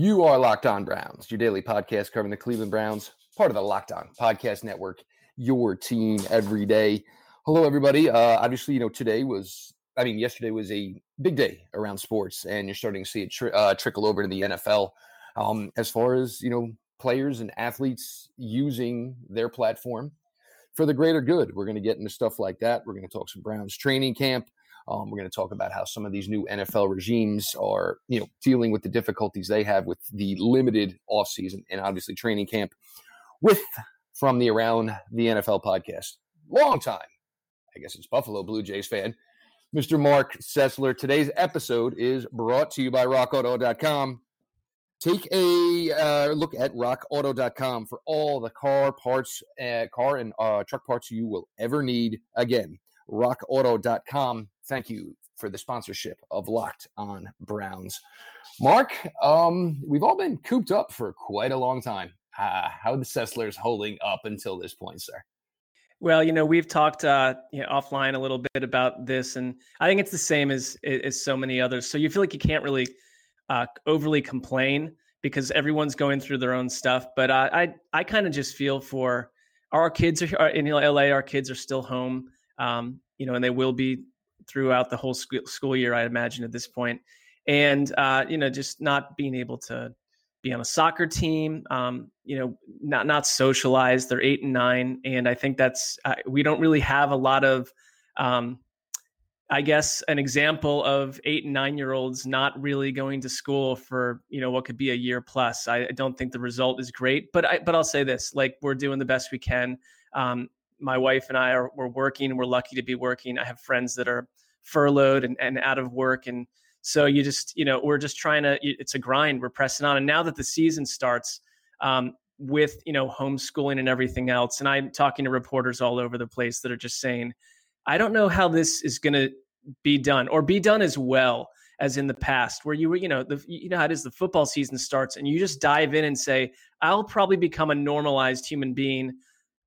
You are Locked On Browns, your daily podcast covering the Cleveland Browns, part of the Locked On Podcast Network, your team every day. Hello, everybody. Uh, obviously, you know, today was, I mean, yesterday was a big day around sports, and you're starting to see it tri- uh, trickle over to the NFL um, as far as, you know, players and athletes using their platform for the greater good. We're going to get into stuff like that. We're going to talk some Browns training camp. Um, we're going to talk about how some of these new NFL regimes are, you know, dealing with the difficulties they have with the limited offseason and obviously training camp. With from the Around the NFL podcast, long time, I guess it's Buffalo Blue Jays fan, Mr. Marc Sessler. Today's episode is brought to you by RockAuto.com. Take a uh, look at RockAuto.com for all the car parts, uh, car and uh, truck parts you will ever need. Again, RockAuto.com thank you for the sponsorship of Locked on Browns. Mark, um, we've all been cooped up for quite a long time. Uh, how the Sesslers holding up until this point, sir? Well, you know, we've talked uh, you know, offline a little bit about this, and I think it's the same as as so many others. So you feel like you can't really uh, overly complain because everyone's going through their own stuff. But uh, I I kind of just feel for our kids are in LA. Our kids are still home, um, you know, and they will be throughout the whole school year, I imagine at this point. And uh, you know, just not being able to be on a soccer team, um, you know, not not socialize. They're eight and nine, and I think that's uh, we don't really have a lot of, um, I guess, an example of eight and nine year olds not really going to school for you know what could be a year plus. I, I don't think the result is great, but I but I'll say this: like we're doing the best we can. Um, my wife and I are we're working. We're lucky to be working. I have friends that are furloughed and, and out of work. And so you just, you know, we're just trying to, it's a grind. We're pressing on. And now that the season starts, um, with you know homeschooling and everything else and i'm talking to reporters all over the place that are just saying i don't know how this is going to be done or be done as well as in the past where you were you know the you know how it is the football season starts and you just dive in and say i'll probably become a normalized human being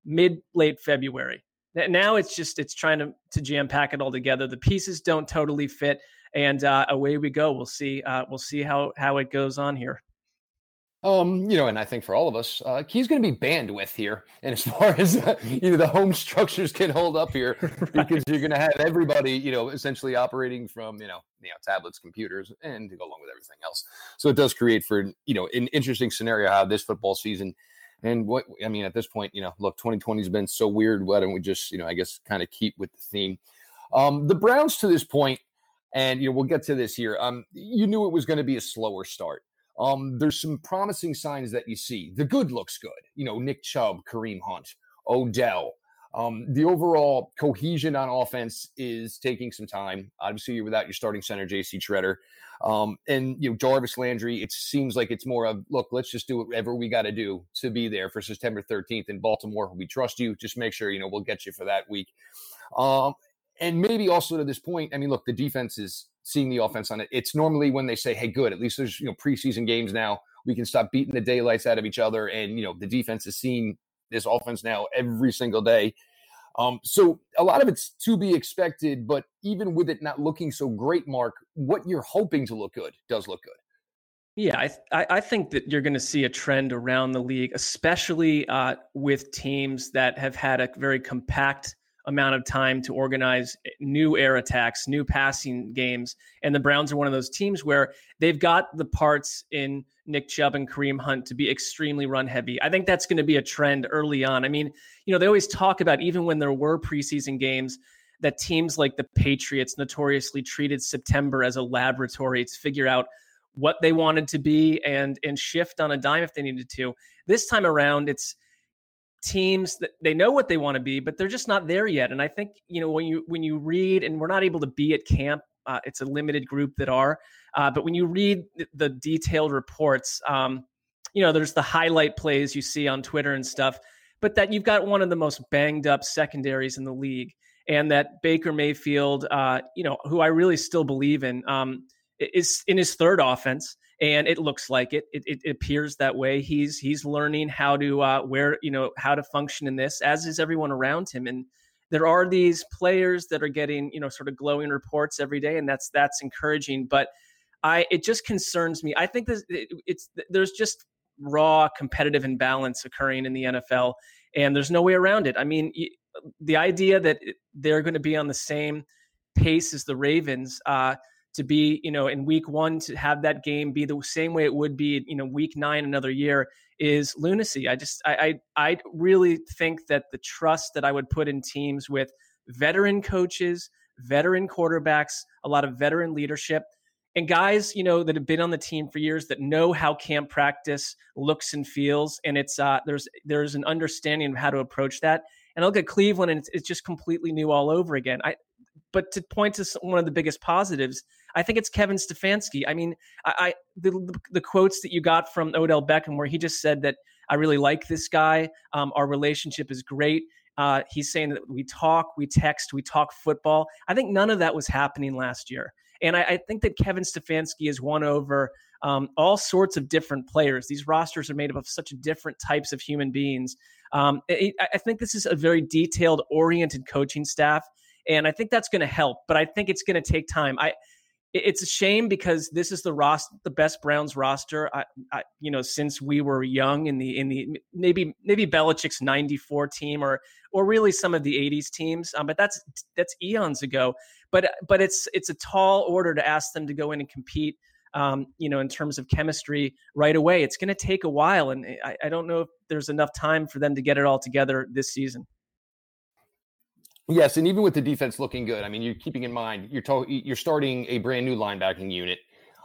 mid late february now it's just it's trying to to jam pack it all together. The pieces don't totally fit, and uh, away we go. We'll see. Uh, we'll see how how it goes on here. Um, you know, and I think for all of us, uh, he's going to be bandwidth here, and as far as uh, you know, the home structures can hold up here right. because you're going to have everybody, you know, essentially operating from you know, you know, tablets, computers, and to go along with everything else. So it does create for you know an interesting scenario how this football season and what I mean at this point, you know, look, 2020 has been so weird. Why don't we just, you know, I guess kind of keep with the theme? Um, the Browns to this point, and you know, we'll get to this here. Um, you knew it was going to be a slower start. Um, there's some promising signs that you see. The good looks good. You know, Nick Chubb, Kareem Hunt, Odell. Um, the overall cohesion on offense is taking some time. Obviously, you're without your starting center, J.C. Tretter. Um, and you know Jarvis Landry, it seems like it's more of look, let's just do whatever we got to do to be there for September 13th in Baltimore. We trust you. Just make sure you know we'll get you for that week. Um, and maybe also to this point, I mean, look, the defense is seeing the offense on it. It's normally when they say, "Hey, good, at least there's you know preseason games now. We can stop beating the daylights out of each other." And you know the defense is seeing this offense now every single day. Um, so a lot of it's to be expected, but even with it not looking so great, Mark, what you're hoping to look good does look good. Yeah, I, I think that you're going to see a trend around the league, especially uh, with teams that have had a very compact amount of time to organize eh, new air attacks, new passing games. And the Browns are one of those teams where they've got the parts in Nick Chubb and Kareem Hunt to be extremely run heavy. I think that's going to be a trend early on. I mean, you know, they always talk about even when there were preseason games that teams like the Patriots notoriously treated September as a laboratory to figure out what they wanted to be and and shift on a dime if they needed to. This time around, it's teams that they know what they want to be, but they're just not there yet. And I think you know when you when you read, and we're not able to be at camp. Uh, it's a limited group that are, uh, but when you read the detailed reports, um, you know there's the highlight plays you see on Twitter and stuff, but that you've got one of the most banged up secondaries in the league, and that Baker Mayfield, uh, you know, who I really still believe in, um, is in his third offense and it looks like it. It, it appears that way. He's he's learning how to uh, where you know how to function in this, as is everyone around him. And there are these players that are getting you know sort of glowing reports every day, and that's that's encouraging. But I it just concerns me. I think this it, it's there's just raw competitive imbalance occurring in the NFL, and there's no way around it. I mean, the idea that they're going to be on the same pace as the Ravens. Uh, to be, you know, in week one to have that game be the same way it would be, you know, week nine another year is lunacy. I just, I, I, I really think that the trust that I would put in teams with veteran coaches, veteran quarterbacks, a lot of veteran leadership, and guys, you know, that have been on the team for years that know how camp practice looks and feels, and it's uh, there's there's an understanding of how to approach that. And I look at Cleveland, and it's, it's just completely new all over again. I, but to point to one of the biggest positives, I think it's Kevin Stefanski. I mean, I, I the, the quotes that you got from Odell Beckham, where he just said that I really like this guy. Um, our relationship is great. Uh, he's saying that we talk, we text, we talk football. I think none of that was happening last year. And I, I think that Kevin Stefanski has won over um, all sorts of different players. These rosters are made up of such different types of human beings. Um, it, I think this is a very detailed, oriented coaching staff and I think that's going to help. But I think it's going to take time. I it's a shame because this is the roster, the best Browns roster. I, I, you know, since we were young in the in the maybe maybe Belichick's '94 team or or really some of the '80s teams. Um, but that's that's eons ago. But but it's it's a tall order to ask them to go in and compete. Um, you know, in terms of chemistry right away, it's going to take a while, and I, I don't know if there's enough time for them to get it all together this season. Yes, and even with the defense looking good, I mean, you're keeping in mind you're to- you're starting a brand new linebacking unit,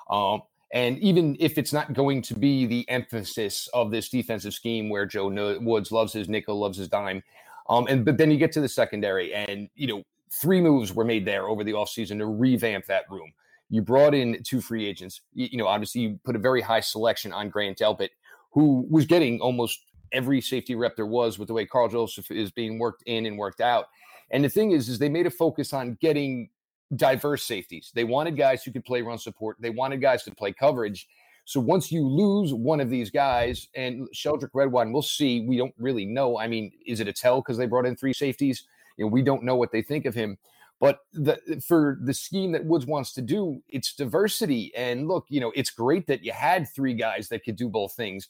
um, and even if it's not going to be the emphasis of this defensive scheme, where Joe Woods loves his nickel, loves his dime, um, and but then you get to the secondary, and you know, three moves were made there over the offseason to revamp that room. You brought in two free agents. You, you know, obviously, you put a very high selection on Grant Delpit, who was getting almost every safety rep there was with the way Karl Joseph is being worked in and worked out. And the thing is, is they made a focus on getting diverse safeties. They wanted guys who could play run support. They wanted guys to play coverage. So once you lose one of these guys, and Sheldrick Redwine, we'll see. We don't really know. I mean, is it a tell because they brought in three safeties? You know, we don't know what they think of him. But the, for the scheme that Woods wants to do, it's diversity. And look, you know, it's great that you had three guys that could do both things.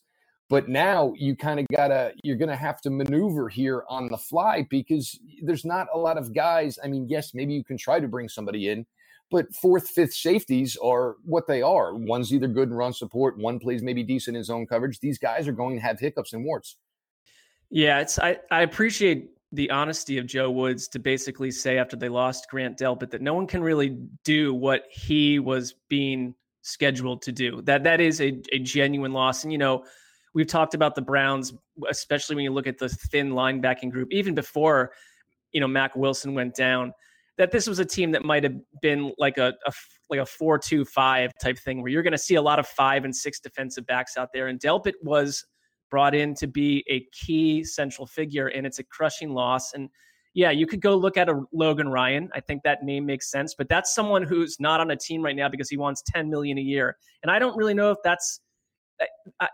But now you kind of gotta, you're gonna have to maneuver here on the fly because there's not a lot of guys. I mean, yes, maybe you can try to bring somebody in, but fourth, fifth safeties are what they are. One's either good in run support, one plays maybe decent in zone coverage. These guys are going to have hiccups and warts. Yeah, it's I, I appreciate the honesty of Joe Woods to basically say after they lost Grant Delpit that no one can really do what he was being scheduled to do. That that is a, a genuine loss. And you know, we've talked about the Browns, especially when you look at the thin linebacking group, even before you know Mack Wilson went down. That this was a team that might have been like a, a like a four-two-five type thing, where you're going to see a lot of five and six defensive backs out there. And Delpit was brought in to be a key central figure, and it's a crushing loss. And yeah, you could go look at a Logan Ryan. I think that name makes sense, but that's someone who's not on a team right now because he wants 10 million a year. And I don't really know if that's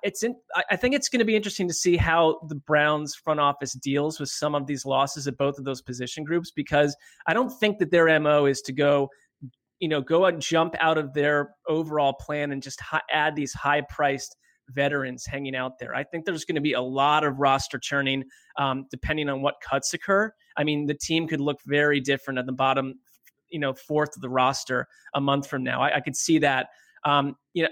it's in, I think it's going to be interesting to see how the Browns front office deals with some of these losses at both of those position groups because I don't think that their mo is to go, you know, go and jump out of their overall plan and just add these high priced veterans hanging out there. I think there's going to be a lot of roster churning um, depending on what cuts occur. I mean, the team could look very different at the bottom, you know, fourth of the roster a month from now. I, I could see that. Um, you know,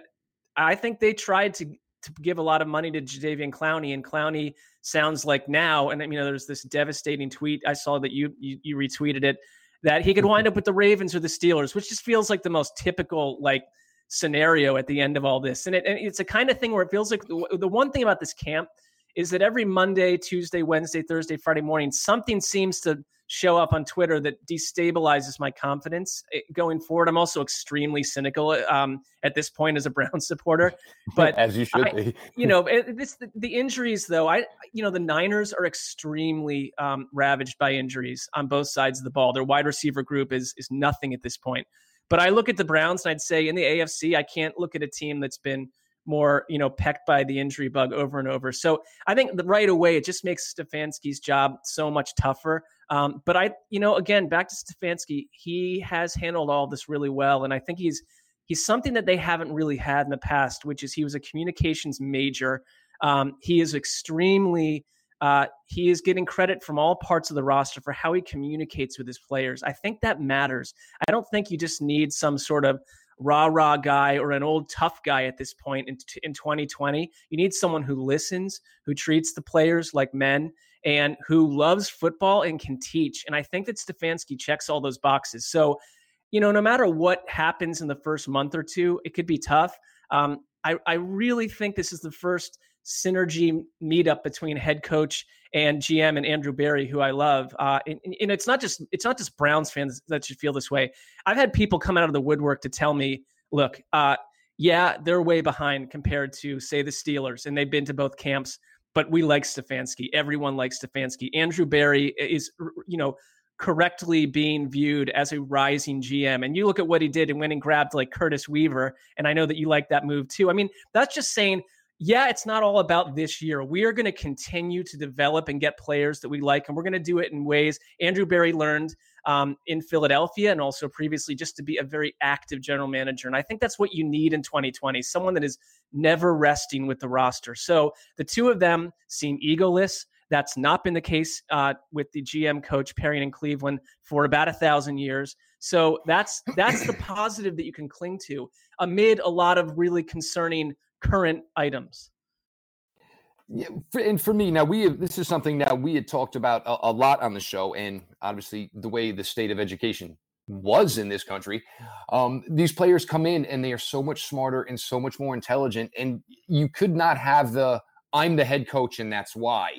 I think they tried to to give a lot of money to Jadeveon Clowney, and Clowney sounds like now, and you know, there's this devastating tweet I saw that you, you you, retweeted it that he could wind mm-hmm. up with the Ravens or the Steelers, which just feels like the most typical like scenario at the end of all this, and, it, and it's a kind of thing where it feels like the, the one thing about this camp is that every Monday, Tuesday, Wednesday, Thursday, Friday morning, something seems to show up on Twitter that destabilizes my confidence eh, going forward. I'm also extremely cynical um, at this point as a Brown supporter, but as you should I, be. you know, this the, the, injuries though. I you know the Niners are extremely um, ravaged by injuries on both sides of the ball. Their wide receiver group is is nothing at this point. But I look at the Browns and I'd say in the AFC, I can't look at a team that's been more, you know, pecked by the injury bug over and over. So I think right away it just makes Stefanski's job so much tougher. Um, but I, you know, again, back to Stefanski, he has handled all this really well, and I think he's He's something that they haven't really had in the past, which is he was a communications major. Um, he is extremely uh, he is getting credit from all parts of the roster for how he communicates with his players. I think that matters. I don't think you just need some sort of rah rah guy or an old tough guy at this point in, in 2020. You need someone who listens, who treats the players like men, and who loves football and can teach. And I think that Stefanski checks all those boxes. So, you know, no matter what happens in the first month or two, it could be tough. Um, I, I really think this is the first synergy meetup between head coach and GM and Andrew Berry, who I love. Uh, and, and, it's not just it's not just Browns fans that should feel this way. I've had people come out of the woodwork to tell me, look, uh, yeah, they're way behind compared to say the Steelers, and they've been to both camps. But we like Stefanski. Everyone likes Stefanski. Andrew Berry is, you know, correctly being viewed as a rising GM. And you look at what he did and went and grabbed like Curtis Weaver. And I know that you like that move too. I mean, that's just saying yeah, it's not all about this year. We are going to continue to develop and get players that we like, and we're going to do it in ways Andrew Berry learned um, in Philadelphia and also previously just to be a very active general manager. And I think that's what you need in 2020 someone that is never resting with the roster. So the two of them seem egoless. That's not been the case uh, with the GM coach Perry in Cleveland for about a thousand years. So that's that's the positive that you can cling to amid a lot of really concerning current items? Yeah, and for me now, we have, this is something now we had talked about a, a, lot on the show, and obviously the way the state of education was in this country, um, these players come in and they are so much smarter and so much more intelligent, and you could not have the "I'm the head coach and that's why."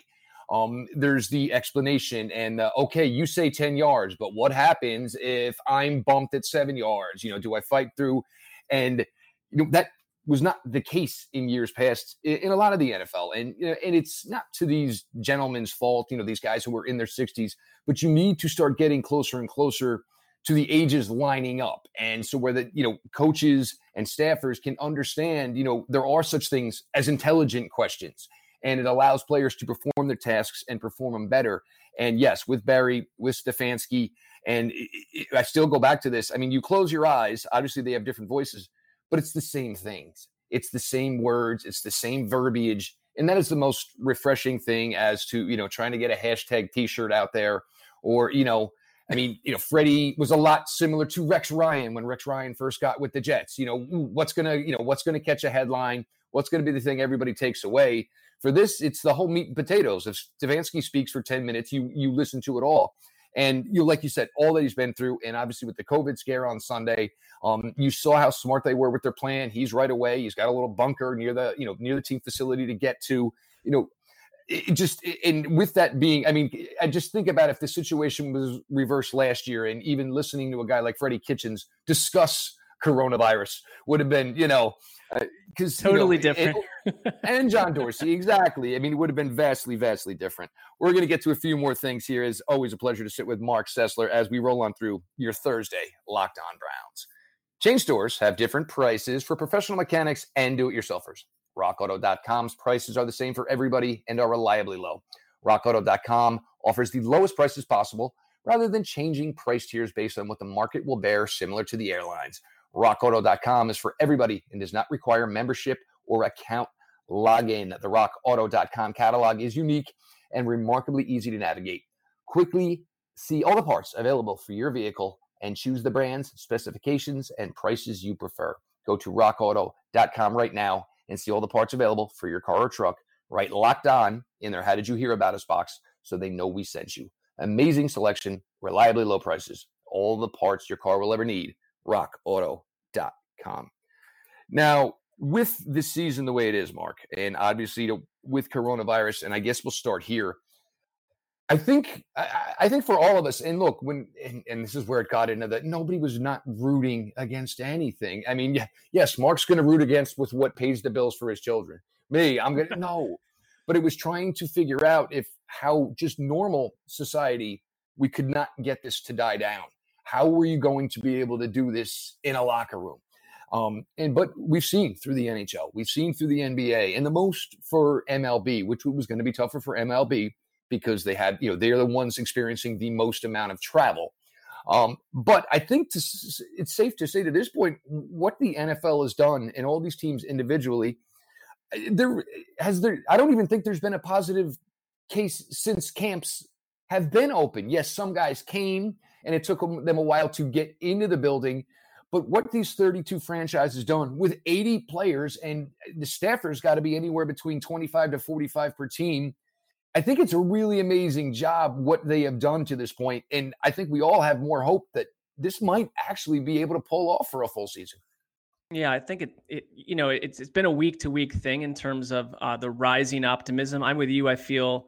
Um, there's the explanation and the, okay, you say ten yards, but what happens if I'm bumped at seven yards? You know, do I fight through? And you know that was not the case in years past in, a lot of the NFL. And you know, and it's not to these gentlemen's fault, you know, these guys who were in their 60s, but you need to start getting closer and closer to the ages lining up. And so where the, you know, coaches and staffers can understand, you know, there are such things as intelligent questions and it allows players to perform their tasks and perform them better. And yes, with Berry, with Stefanski, and I still go back to this. I mean, you close your eyes, obviously they have different voices, but it's the same things. It's the same words, it's the same verbiage. And that is the most refreshing thing as to, you know, trying to get a hashtag t shirt out there or, you know, I mean, you know, Freddie was a lot similar to Rex Ryan when Rex Ryan first got with the Jets. You know, what's gonna, you know, what's gonna catch a headline? What's gonna be the thing everybody takes away? For this, it's the whole meat and potatoes. If Stefanski speaks for 10 minutes, you you listen to it all. And you, like you said, all that he's been through, and obviously with the COVID scare on Sunday, um, you saw how smart they were with their plan. He's right away. He's got a little bunker near the, you know, near the team facility to get to. You know, it just and with that being, I mean, I just think about if the situation was reversed last year, and even listening to a guy like Freddie Kitchens discuss coronavirus would have been, you know, because uh, totally you know, different. It, and John Dorsey, exactly. I mean, it would have been vastly, vastly different. We're going to get to a few more things here. It's always a pleasure to sit with Marc Sessler as we roll on through your Thursday Locked On Browns. Chain stores have different prices for professional mechanics and do-it-yourselfers. RockAuto.com's prices are the same for everybody and are reliably low. RockAuto.com offers the lowest prices possible rather than changing price tiers based on what the market will bear, similar to the airlines. RockAuto.com is for everybody and does not require membership or account login. The RockAuto.com catalog is unique and remarkably easy to navigate. Quickly see all the parts available for your vehicle and choose the brands, specifications, and prices you prefer. Go to rockauto.com right now and see all the parts available for your car or truck. Right locked on in there. How did you hear about us box so they know we sent you? Amazing selection, reliably low prices, all the parts your car will ever need rockauto.com. Now, with this season the way it is, Mark, and obviously know, with coronavirus, and I guess we'll start here. I think I, I, think for all of us, and look, when and, and, this is where it got into that nobody was not rooting against anything. I mean, yes, Mark's going to root against with what pays the bills for his children. Me, I'm going to no, but it was trying to figure out if how just normal society we could not get this to die down. How were you going to be able to do this in a locker room? Um, and but we've seen through the NHL, we've seen through the NBA, and the most for MLB, which was going to be tougher for MLB because they had, you know, they're the ones experiencing the most amount of travel. Um, but I think to, it's safe to say to this point, what the NFL has done and all these teams individually, eh, there has there. I don't even think there's been a positive case since camps have been open. Yes, some guys came and it took them a while to get into the building. But what these 32 franchises done with 80 players and the staffers got to be anywhere between 25 to 45 per team. I think it's a really amazing job what they have done to this point, and I think we all have more hope that this might actually be able to pull off for a full season. Yeah, I think it, it you know it's it's been a week to week thing in terms of uh, the rising optimism. I'm with you. I feel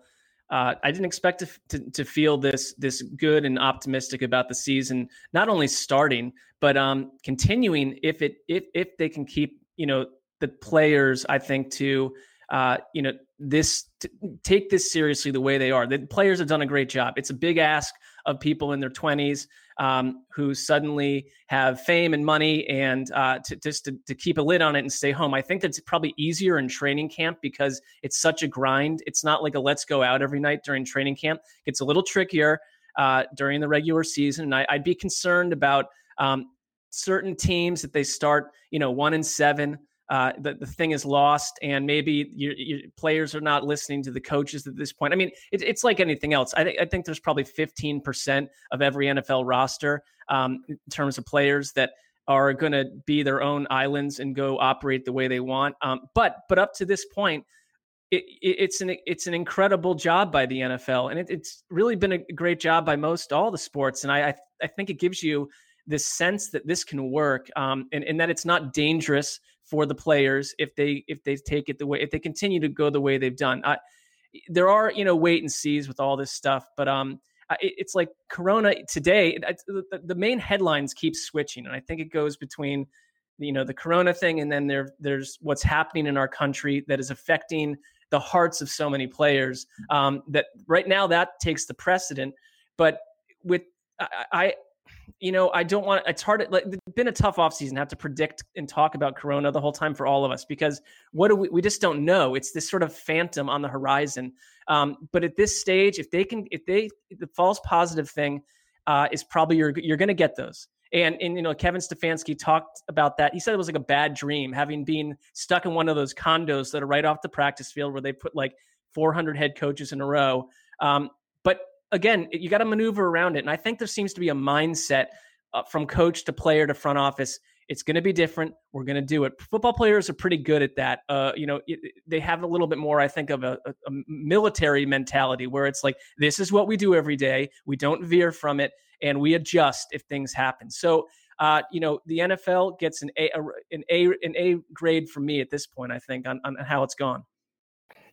uh, I didn't expect to, to, to feel this this good and optimistic about the season, not only starting but um, continuing if it if if they can keep you know the players. I think to uh, you know this take this seriously the way they are. The players have done a great job. It's a big ask of people in their 20s um, who suddenly have fame and money and uh, to, just to, to, keep a lid on it and stay home. I think that's probably easier in training camp because it's such a grind. It's not like a let's go out every night during training camp. It's a little trickier uh, during the regular season. And I, would be concerned about um, certain teams that they start, you know, one and seven uh, the, the thing is lost and maybe your, your, players are not listening to the coaches at this point. I mean, it, it's like anything else. I, th- I think there's probably 15% of every NFL roster um, in terms of players that are going to be their own islands and go operate the way they want. Um, but but up to this point, it, it, it's an it's an incredible job by the NFL, and it, it's really been a great job by most all the sports. And I I, I think it gives you this sense that this can work um, and, and that it's not dangerous for the players if they if they take it the way if they continue to go the way they've done. I, there are you know wait and sees with all this stuff, but um, it, it's like Corona today. The, the main headlines keep switching, and I think it goes between you know the Corona thing, and then there there's what's happening in our country that is affecting the hearts of so many players. Um, that right now that takes the precedent, but with I, you know, I don't want. It's hard. Like, it's been a tough offseason. Have to predict and talk about Corona the whole time for all of us because what do we? We just don't know. It's this sort of phantom on the horizon. Um, but at this stage, if they can, if they the false positive thing uh, is probably you're you're going to get those. And, and you know, Kevin Stefanski talked about that. He said it was like a bad dream, having been stuck in one of those condos that are right off the practice field where they put like 400 head coaches in a row. Um, again, you got to maneuver around it. And I think there seems to be a mindset uh, from coach to player to front office. It's going to be different. We're going to do it. Football players are pretty good at that. Uh, you know, it, they have a little bit more, I think, of a, a, a military mentality where it's like, this is what we do every day. We don't veer from it, and we adjust if things happen. So, uh, you know, the NFL gets an A, an A, an A grade from me at this point. I think on, on how it's gone.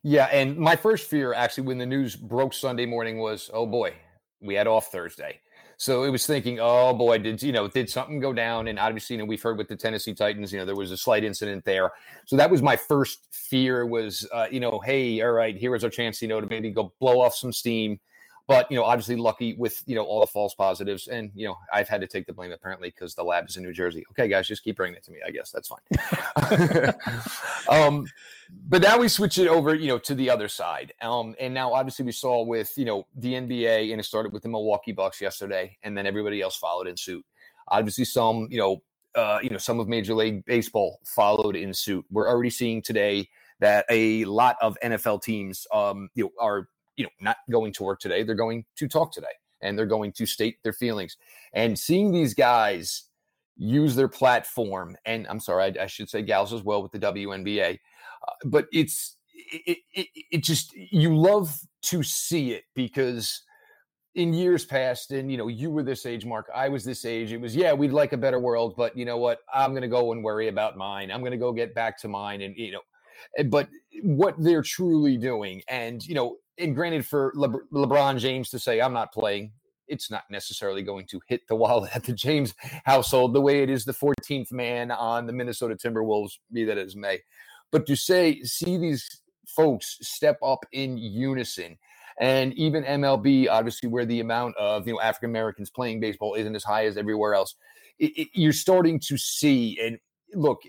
Yeah, and my first fear actually when the news broke Sunday morning was, oh boy, we had off Thursday. So it was thinking, oh boy, did you know, did something go down? And obviously, you know, we've heard with the Tennessee Titans, you know, there was a slight incident there. So that was my first fear was, uh, you know, hey, all right, here is our chance, you know, to maybe go blow off some steam but you know, obviously lucky with you know all the false positives, and you know I've had to take the blame apparently because the lab is in New Jersey. Okay, guys, just keep bringing it to me. I guess that's fine. um, but now we switch it over, you know, to the other side. Um, and now obviously we saw with you know the NBA, and it started with the Milwaukee Bucks yesterday, and then everybody else followed in suit. Obviously, some you know, uh, you know, some of Major League Baseball followed in suit. We're already seeing today that a lot of NFL teams, um, you know, are you know, not going to work today. They're going to talk today and they're going to state their feelings. And seeing these guys use their platform, and I'm sorry, I, I should say gals as well with the WNBA, uh, but it's it, it, it just you love to see it because in years past and you know you were this age mark i was this age it was yeah we'd like a better world but you know what i'm going to go and worry about mine i'm going to go get back to mine and you know Eh, but what they're truly doing and you know and granted, for Le- LeBron James to say, I'm not playing, it's not necessarily going to hit the wallet at the James household the way it is the 14th man on the Minnesota Timberwolves, be that as may. But to say, see these folks step up in unison, and even MLB, obviously, where the amount of you know African Americans playing baseball isn't as high as everywhere else, it, it, you're starting to see. And look,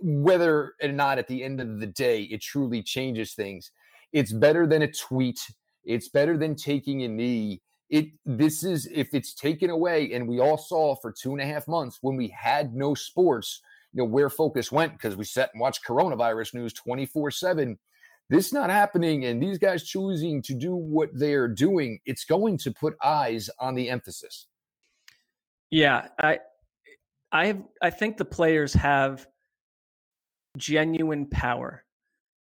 whether or not at the end of the day it truly changes things, it's better than a tweet. It's better than taking a knee. it this is if it's taken away, and we all saw for two and a half months when we had no sports, you know, where focus went because we sat and watched coronavirus news 24-7. This not happening and these guys choosing to do what they're doing, it's going to put eyes on the emphasis. Yeah, I I have I think the players have genuine power.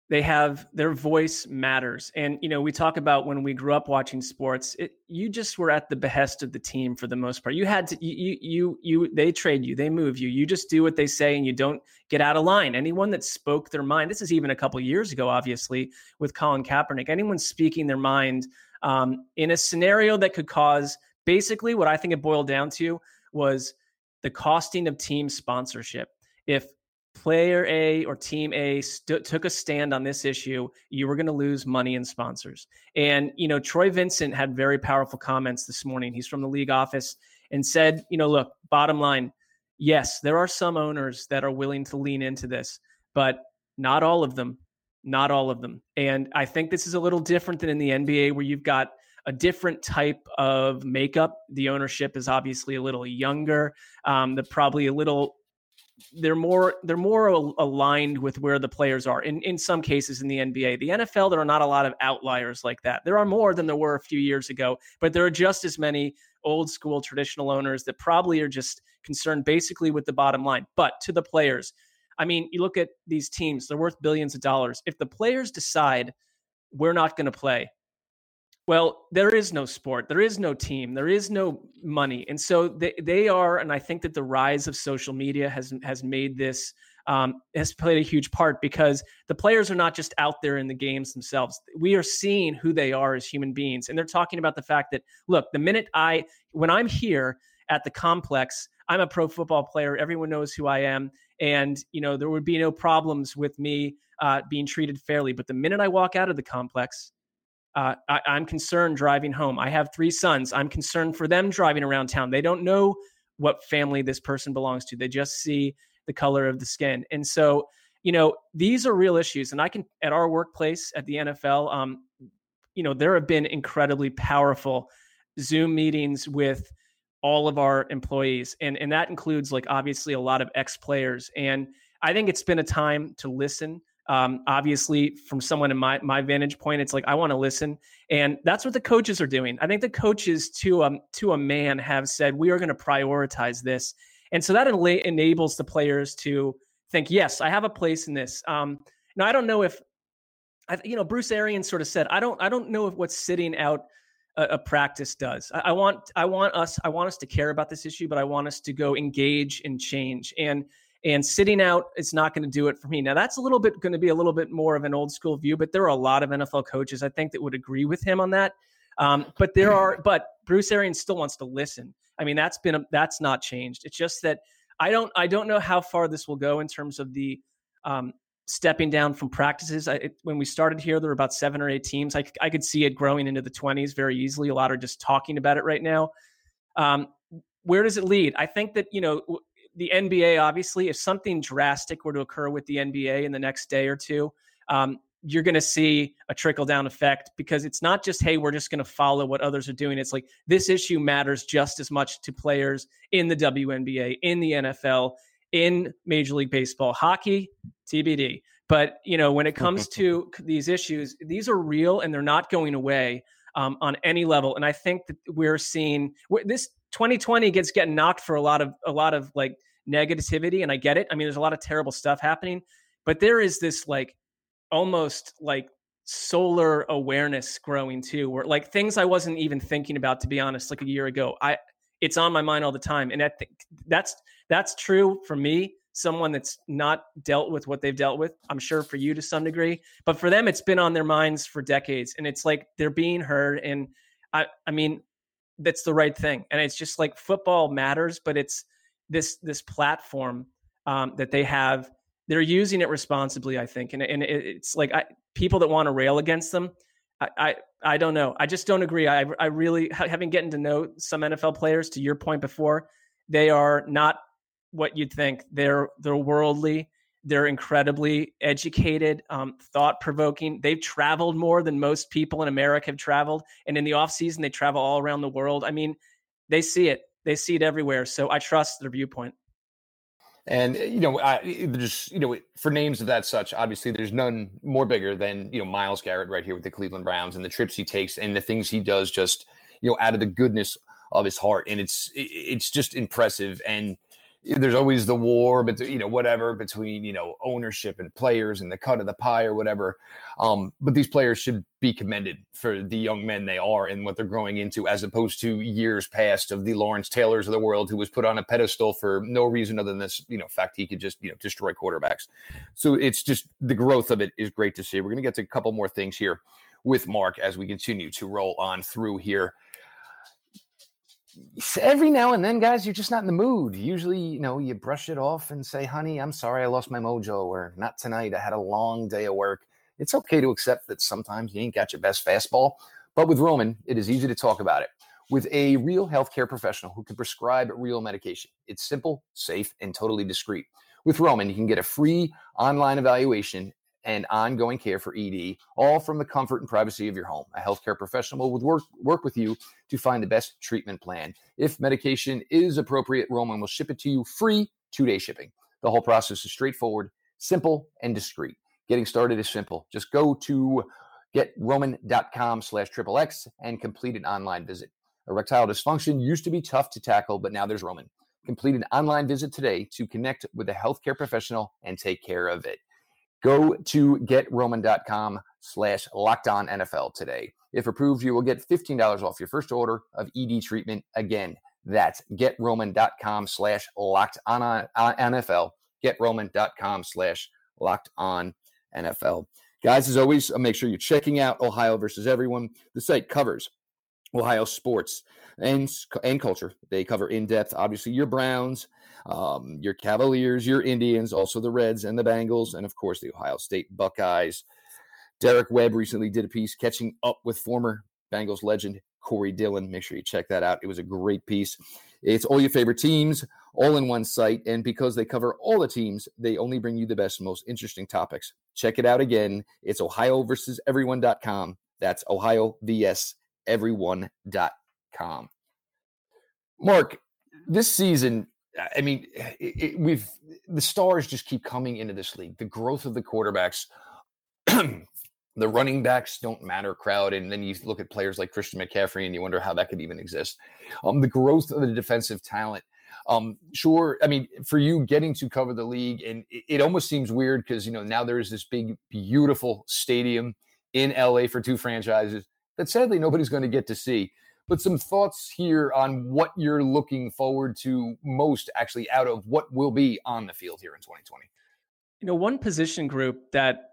They have their voice matters. And you know we talk about when we grew up watching sports it, you just were at the behest of the team for the most part. You had to you you you they trade you they move you. You just do what they say and you don't get out of line. Anyone that spoke their mind this is even a couple years ago obviously with colin kaepernick anyone speaking their mind um, in a scenario that could cause basically what i think it boiled down to was the costing of team sponsorship. If player A or team A st- took a stand on this issue, you were going to lose money and sponsors. And, you know, Troy Vincent had very powerful comments this morning. He's from the league office and said, you know, look, bottom line, yes, there are some owners that are willing to lean into this, but not all of them. Not all of them. And I think this is a little different than in the NBA where you've got a different type of makeup. The ownership is obviously a little younger. Um, the probably a little they're more they're more aligned with where the players are in in some cases in the NBA. The NFL there are not a lot of outliers like that. There are more than there were a few years ago, but there are just as many old school traditional owners that probably are just concerned basically with the bottom line. But to the players, I mean, you look at these teams, they're worth billions of dollars. If the players decide we're not going to play, well, there is no sport, there is no team, there is no money, and so they they are. And I think that the rise of social media has has made this um, has played a huge part because the players are not just out there in the games themselves. We are seeing who they are as human beings, and they're talking about the fact that look, the minute I when I'm here at the complex, I'm a pro football player. Everyone knows who I am, and you know there would be no problems with me uh, being treated fairly. But the minute I walk out of the complex, uh, I, I'm concerned driving home. I have three sons. I'm concerned for them driving around town. They don't know what family this person belongs to. They just see the color of the skin. And so, you know, these are real issues. And I can, at our workplace at the NFL, um, you know, there have been incredibly powerful Zoom meetings with all of our employees. And, and that includes, like, obviously a lot of ex players. And I think it's been a time to listen um, obviously, from someone in my my vantage point, it's like I want to listen, and that's what the coaches are doing. I think the coaches to um to a man have said we are going to prioritize this, and so that enables the players to think, yes, I have a place in this. Um, now I don't know if, I, you know, Bruce Arians sort of said, I don't I don't know if what's sitting out a, practice does. I want I want us I want us to care about this issue, but I want us to go engage and change and and sitting out is not going to do it for me. Now, that's a little bit going to be a little bit more of an old school view, but there are a lot of NFL coaches I think that would agree with him on that. Um, but there are, but Bruce Arians still wants to listen. I mean, that's been a, that's not changed. It's just that I don't I don't know how far this will go in terms of the um, stepping down from practices. I, it, when we started here, there were about seven or eight teams. I, I could see it growing into the 20s very easily. A lot are just talking about it right now. Um, where does it lead? I think that you know the NBA, obviously, if something drastic were to occur with the NBA in the next day or two, um, you're going to see a trickle down effect because it's not just, hey, we're just going to follow what others are doing. It's like this issue matters just as much to players in the WNBA, in the NFL, in Major League Baseball, hockey, TBD. But, you know, when it comes to these issues, these are real and they're not going away um, on any level. And I think that we're seeing this 2020 gets getting knocked for a lot of a lot of like negativity and I get it. I mean there's a lot of terrible stuff happening, but there is this like almost like solar awareness growing too where like things I wasn't even thinking about to be honest like a year ago. I it's on my mind all the time and I think that's that's true for me someone that's not dealt with what they've dealt with. I'm sure for you to some degree, but for them, it's been on their minds for decades, and it's like they're being heard. And I, I mean, that's the right thing. And it's just like football matters, but it's this this platform um, that they have. They're using it responsibly, I think, and and it's like I, people that want to rail against them. I, I, I don't know. I just don't agree. I I really having getting to know some NFL players. To your point before, they are not what you'd think. They're they're worldly. They're incredibly educated, um, thought provoking. They've traveled more than most people in America have traveled. And in the off season, they travel all around the world. I mean, they see it. They see it everywhere. So I trust their viewpoint. And eh, you know, I, eh, eh, just you know, for names of that such, obviously, there's none more bigger than you know Myles Garrett right here with the Cleveland Browns and the trips he takes and the things he does, just you know, out of the goodness of his heart, and it's it's just impressive. And there's always the war, but you know, whatever between you know ownership and players and the cut of the pie or whatever. Um, but these players should be commended for the young men they are and what they're growing into, as opposed to years past of the Lawrence Taylors of the world, who was put on a pedestal for no reason other than this, you know, fact he could just you know destroy quarterbacks. So it's just the growth of it is great to see. We're going to get to a couple more things here with Mark as we continue to roll on through here every now and then, guys, you're just not in the mood. Usually, you know, you brush it off and say, honey, I'm sorry I lost my mojo, or not tonight. I had a long day of work. It's okay to accept that sometimes you ain't got your best fastball. But with Roman, it is easy to talk about it. With a real healthcare professional who can prescribe real medication, it's simple, safe, and totally discreet. With Roman, you can get a free online evaluation and ongoing care for ED, all from the comfort and privacy of your home. A healthcare professional will work, work with you to find the best treatment plan. If medication is appropriate, Roman will ship it to you free, two day shipping. The whole process is straightforward, simple, and discreet. Getting started is simple. Just go to getroman.com slash triple X and complete an online visit. Erectile dysfunction used to be tough to tackle, but now there's Roman. Complete an online visit today to connect with a healthcare professional and take care of it. Go to getroman.com slash locked on NFL today. If approved, you will get $15 off your first order of ED treatment. Again, that's getroman.com slash locked on NFL. Getroman.com slash locked on NFL. Guys, as always, make sure you're checking out Ohio versus everyone. The site covers Ohio sports and, and culture. They cover in depth, obviously, your Browns, um, your Cavaliers, your Indians, also the Reds and the Bengals, and of course the Ohio State Buckeyes. Derek Webb recently did a piece catching up with former Bengals legend Corey Dillon. Make sure you check that out. It was a great piece. It's all your favorite teams, all in one site. And because they cover all the teams, they only bring you the best, most interesting topics. Check it out again. It's Ohio versus everyone.com. That's Ohio vs everyone.com. Mark, this season I mean, it, it, we've the stars just keep coming into this league. The growth of the quarterbacks, the running backs don't matter crowd, and then you look at players like Christian McCaffrey, and you wonder how that could even exist. Um, the growth of the defensive talent. Um, sure, I mean, for you getting to cover the league, and it, it almost seems weird because you know now there is this big, beautiful stadium in LA for two franchises that sadly nobody's going to get to see but some thoughts here on what you're looking forward to most actually out of what will be on the field here in 2020. You know, one position group that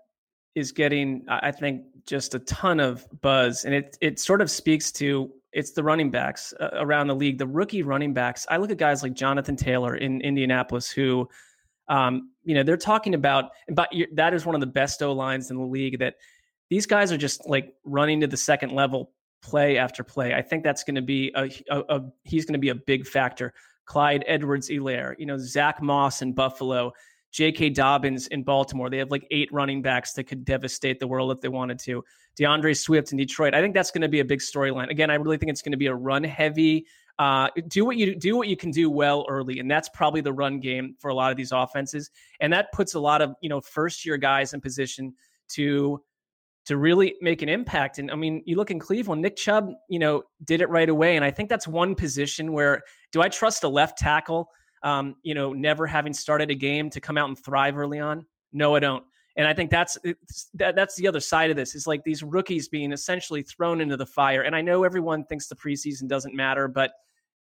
is getting, I think, just a ton of buzz, and it it sort of speaks to it's the running backs uh, around the league, the rookie running backs. I look at guys like Jonathan Taylor in Indianapolis, who, um, you know, they're talking about, but that is one of the best O lines in the league. That these guys are just like running to the second level play after play. I think that's going to be a, a, a he's going to be a big factor. Clyde Edwards-Helaire, you know, Zach Moss in Buffalo, J.K. Dobbins in Baltimore. They have like eight running backs that could devastate the world if they wanted to. D'Andre Swift in Detroit. I think that's going to be a big storyline. Again, I really think it's going to be a run heavy. Uh, do what you do what you can do well early, and that's probably the run game for a lot of these offenses. And that puts a lot of you know first year guys in position to to really make an impact. And I mean, you look in Cleveland, Nick Chubb, you know, did it right away. And I think that's one position where do I trust a left tackle, um, you know, never having started a game to come out and thrive early on? No, I don't. And I think that's that, that's the other side of this is like these rookies being essentially thrown into the fire. And I know everyone thinks the preseason doesn't matter, but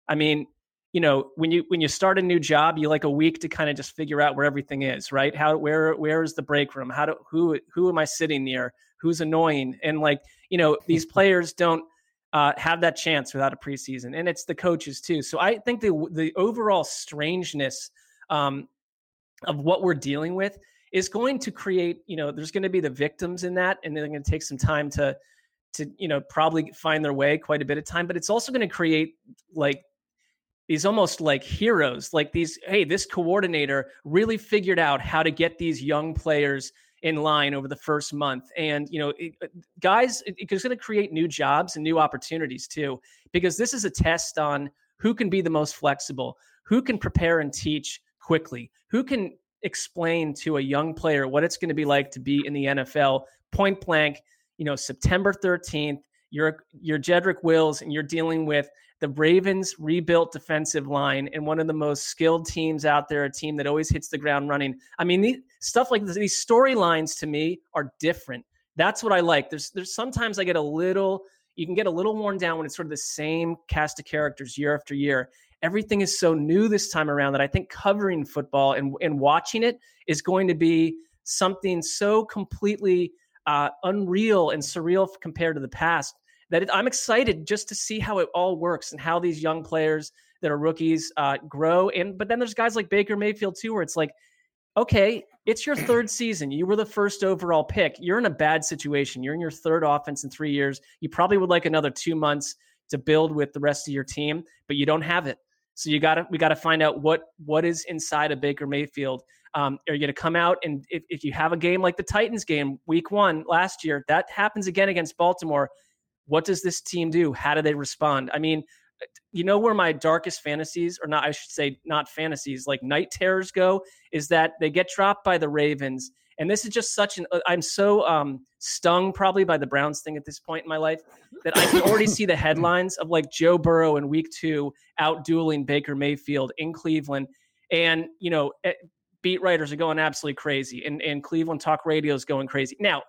I mean, you know, when you when you start a new job, you like a week to kind of just figure out where everything is, right? How where where is the break room? How do who who am I sitting near? Who's annoying. And like, you know, these players don't uh, have that chance without a preseason. And it's the coaches too. So I think the the overall strangeness um, of what we're dealing with is going to create, you know, there's going to be the victims in that, and they're going to take some time to to you know probably find their way quite a bit of time but it's also going to create like these almost like heroes, like these, hey, this coordinator really figured out how to get these young players in line over the first month. And, you know, it, guys, it, it's going to create new jobs and new opportunities too, because this is a test on who can be the most flexible, who can prepare and teach quickly, who can explain to a young player what it's going to be like to be in the NFL point blank, you know, September 13th. You're you're Jedrick Wills and you're dealing with the Ravens rebuilt defensive line and one of the most skilled teams out there, a team that always hits the ground running. I mean, these, stuff like this, these storylines to me are different. That's what I like. There's there's sometimes I get a little you can get a little worn down when it's sort of the same cast of characters year after year. Everything is so new this time around that I think covering football and, and watching it is going to be something so completely uh, unreal and surreal compared to the past that it, I'm excited just to see how it all works and how these young players that are rookies uh, grow. And but then there's guys like Baker Mayfield too, where it's like, okay, it's your third season. You were the first overall pick. You're in a bad situation. You're in your third offense in three years. You probably would like another two months to build with the rest of your team, but you don't have it. So you got to we got to find out what what is inside of Baker Mayfield. Um, are you going to come out and if, if you have a game like the Titans game week one last year, that happens again against Baltimore. What does this team do? How do they respond? I mean, you know where my darkest fantasies, or not, I should say, not fantasies, like night terrors go, is that they get dropped by the Ravens. And this is just such an, uh, I'm so um, stung probably by the Browns thing at this point in my life that I can already see the headlines of like Joe Burrow in week two out dueling Baker Mayfield in Cleveland. And, you know, eh, beat writers are going absolutely crazy and, and Cleveland talk radio is going crazy. Now,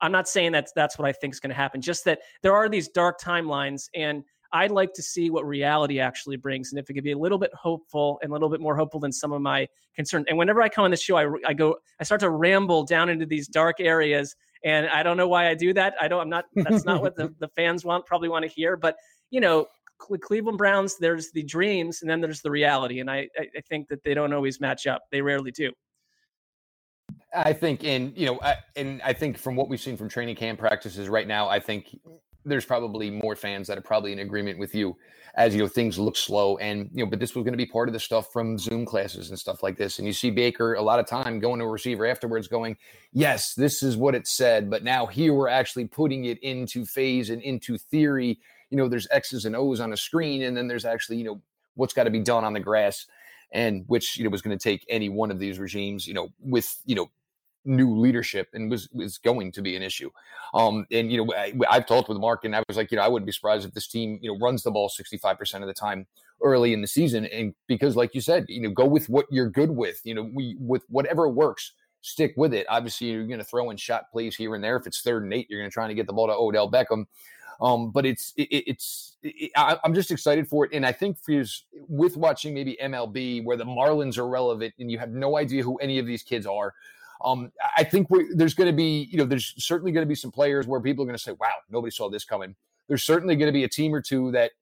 I'm not saying that's that's what I think is going to happen. Just that there are these dark timelines, and I'd like to see what reality actually brings, and if it could be a little bit hopeful and a little bit more hopeful than some of my concerns. And whenever I come on the show, I, I go, I start to ramble down into these dark areas, and I don't know why I do that. I don't. I'm not. That's not what the, the fans want. Probably want to hear, but you know. Cleveland Browns, there's the dreams and then there's the reality. And I, I think that they don't always match up. They rarely do. I think, and you know, I, and I think from what we've seen from training camp practices right now, I think there's probably more fans that are probably in agreement with you as you know things look slow and you know but this was going to be part of the stuff from zoom classes and stuff like this. And you see baker a lot of time going to a receiver afterwards going yes this is what it said but now here we're actually putting it into phase and into theory. You know there's x's and o's on a screen and then there's actually you know what's got to be done on the grass and which you know was going to take any one of these regimes you know with you know new leadership and was was going to be an issue. Um, and you know, I, have talked with Marc, and I was like, you know, I wouldn't be surprised if this team, you know, runs the ball sixty five percent of the time early in the season, and because, like you said, you know, go with what you're good with. You know, we with whatever works, stick with it. Obviously, you're going to throw in shot plays here and there. If it's third and eight, you're going to try to get the ball to Odell Beckham. Um, but it's it, it's it, I, am just excited for it, and I think for with watching maybe MLB where the Marlins are relevant, and you have no idea who any of these kids are. Um, I think there's going to be, you know, there's certainly going to be some players where people are going to say, wow, nobody saw this coming. There's certainly going to be a team or two that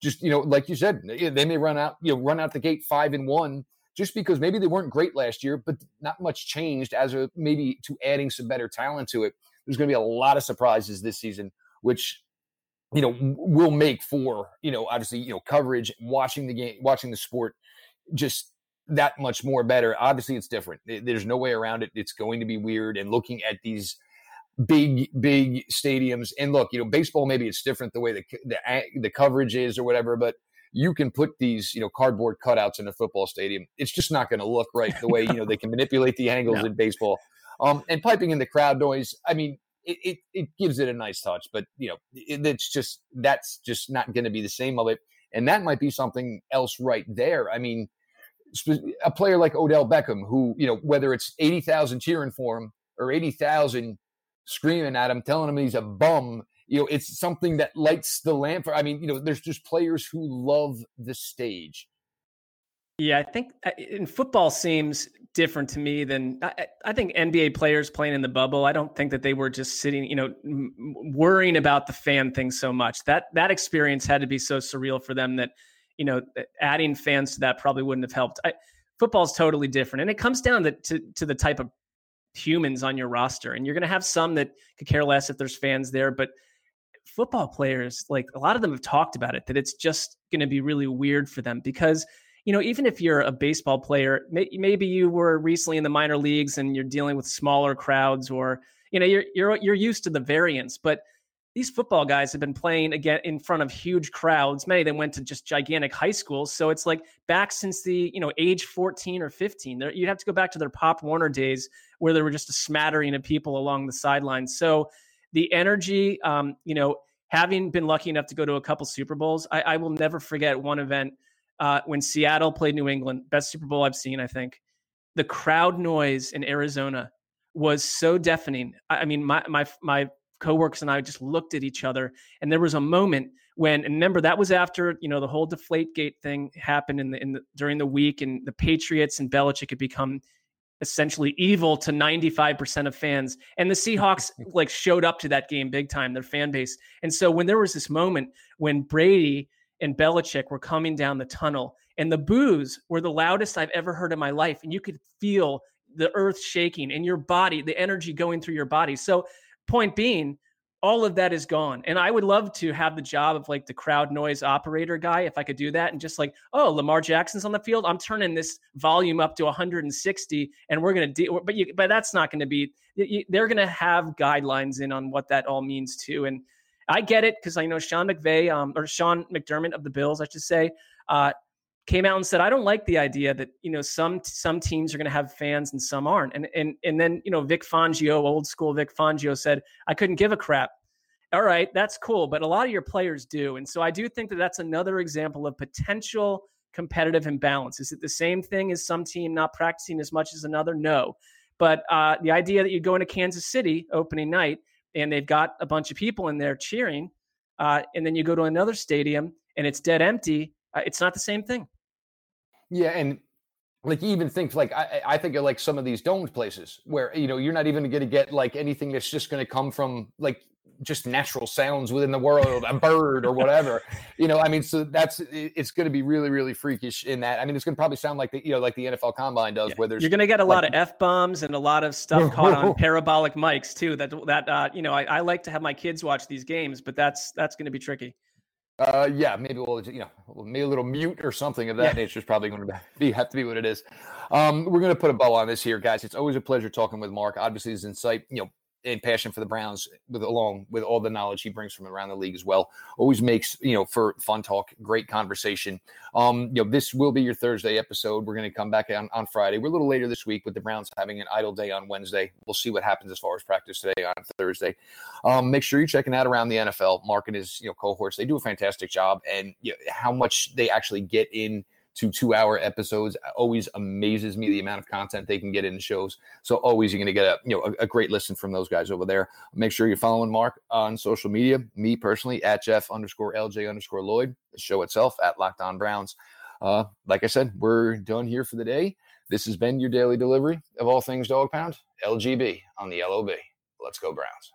just, you know, like you said, they may run out, you know, run out the gate five and one just because maybe they weren't great last year, but not much changed as a maybe to adding some better talent to it. There's going to be a lot of surprises this season, which you know will make for you know obviously you know coverage, watching the game, watching the sport, just that much more better. Obviously, it's different. There's no way around it. It's going to be weird. And looking at these big, big stadiums, and look, you know, baseball maybe it's different the way the the, the coverage is or whatever, but you can put these, you know, cardboard cutouts in a football stadium. It's just not going to look right the way you know they can manipulate the angles no. in baseball. Um, and piping in the crowd noise. I mean, it, it, it gives it a nice touch, but you know, it, it's just that's just not going to be the same of it. And that might be something else right there. I mean, a player like Odell Beckham, who, you know, whether it's 80,000 cheering for him or 80,000 screaming at him, telling him he's a bum, you know, it's something that lights the lamp. For, I mean, you know, there's just players who love the stage. Yeah, I think uh, in football seems different to me than I, I, think NBA players playing in the bubble. I don't think that they were just sitting, you know, m- worrying about the fan thing so much. That that experience had to be so surreal for them that you know, adding fans to that probably wouldn't have helped. I, football's totally different, and it comes down to, to, to the type of humans on your roster, and you're going to have some that could care less if there's fans there, but football players, like a lot of them have talked about it, that it's just going to be really weird for them because, you know, even if you're a baseball player, may, maybe you were recently in the minor leagues and you're dealing with smaller crowds or, you know, you're, you're, you're used to the variance, but these football guys have been playing again in front of huge crowds. Many of them went to just gigantic high schools. So it's like back since the, you know, age 14 or 15. You'd have to go back to their Pop Warner days where there were just a smattering of people along the sidelines. So the energy, um, you know, having been lucky enough to go to a couple Super Bowls, I, I will never forget one event uh, when Seattle played New England, best Super Bowl I've seen, I think. The crowd noise in Arizona was so deafening. I, I mean, my my my coworkers and I just looked at each other, and there was a moment when, and remember that was after you know the whole Deflate Gate thing happened in the in the during the week, and the Patriots and Belichick had become essentially evil to 95% of fans. And the Seahawks like showed up to that game big time, their fan base. And so when there was this moment when Brady and Belichick were coming down the tunnel and the boos were the loudest I've ever heard in my life. And you could feel the earth shaking in your body, the energy going through your body. So point being, all of that is gone. And I would love to have the job of like the crowd noise operator guy if I could do that and just like, oh, Lamar Jackson's on the field. I'm turning this volume up to 160 and we're going to deal. But you, but that's not going to be, they're going to have guidelines in on what that all means too. And I get it because I know Sean McVay um, or Sean McDermott of the Bills, I should say, uh, came out and said, I don't like the idea that, you know, some some teams are going to have fans and some aren't. And and and then, you know, Vic Fangio, old school Vic Fangio said, I couldn't give a crap. All right, that's cool, but a lot of your players do. And so I do think that that's another example of potential competitive imbalance. Is it the same thing as some team not practicing as much as another? No. But uh, the idea that you go into Kansas City opening night and they've got a bunch of people in there cheering, uh, and then you go to another stadium and it's dead empty, uh, it's not the same thing. Yeah, and like you even think like I, I think of like some of these domed places where you know you're not even going to get like anything that's just going to come from like just natural sounds within the world, a bird or whatever. you know, I mean, so that's it's going to be really, really freakish in that. I mean, it's going to probably sound like the you know like the NFL Combine does, yeah. where there's you're going to get a like, lot of f bombs and a lot of stuff caught on parabolic mics too. That that uh, you know, I, I like to have my kids watch these games, but that's that's going to be tricky. Uh, yeah, maybe we'll you know maybe a little mute or something of that yeah. nature is probably going to be have to be what it is. Um, we're going to put a bow on this here, guys. It's always a pleasure talking with Marc. Obviously, his insight, you know, and passion for the Browns, with along with all the knowledge he brings from around the league as well, always makes you know for fun talk, great conversation. Um, you know, this will be your Thursday episode. We're going to come back on, on Friday. We're a little later this week with the Browns having an idle day on Wednesday. We'll see what happens as far as practice today on Thursday. Um, make sure you're checking out around the NFL. Marc and his you know cohorts, they do a fantastic job, and you know, how much they actually get in to two hour episodes always amazes me the amount of content they can get in shows. So always you're going to get a you know a, a, great listen from those guys over there. Make sure you're following Marc on social media. Me personally at Jeff underscore LJ underscore Lloyd. The show itself at Locked On Browns. Uh, like I said, we're done here for the day. This has been your daily delivery of all things dog pound. LGB on the LOB. Let's go Browns.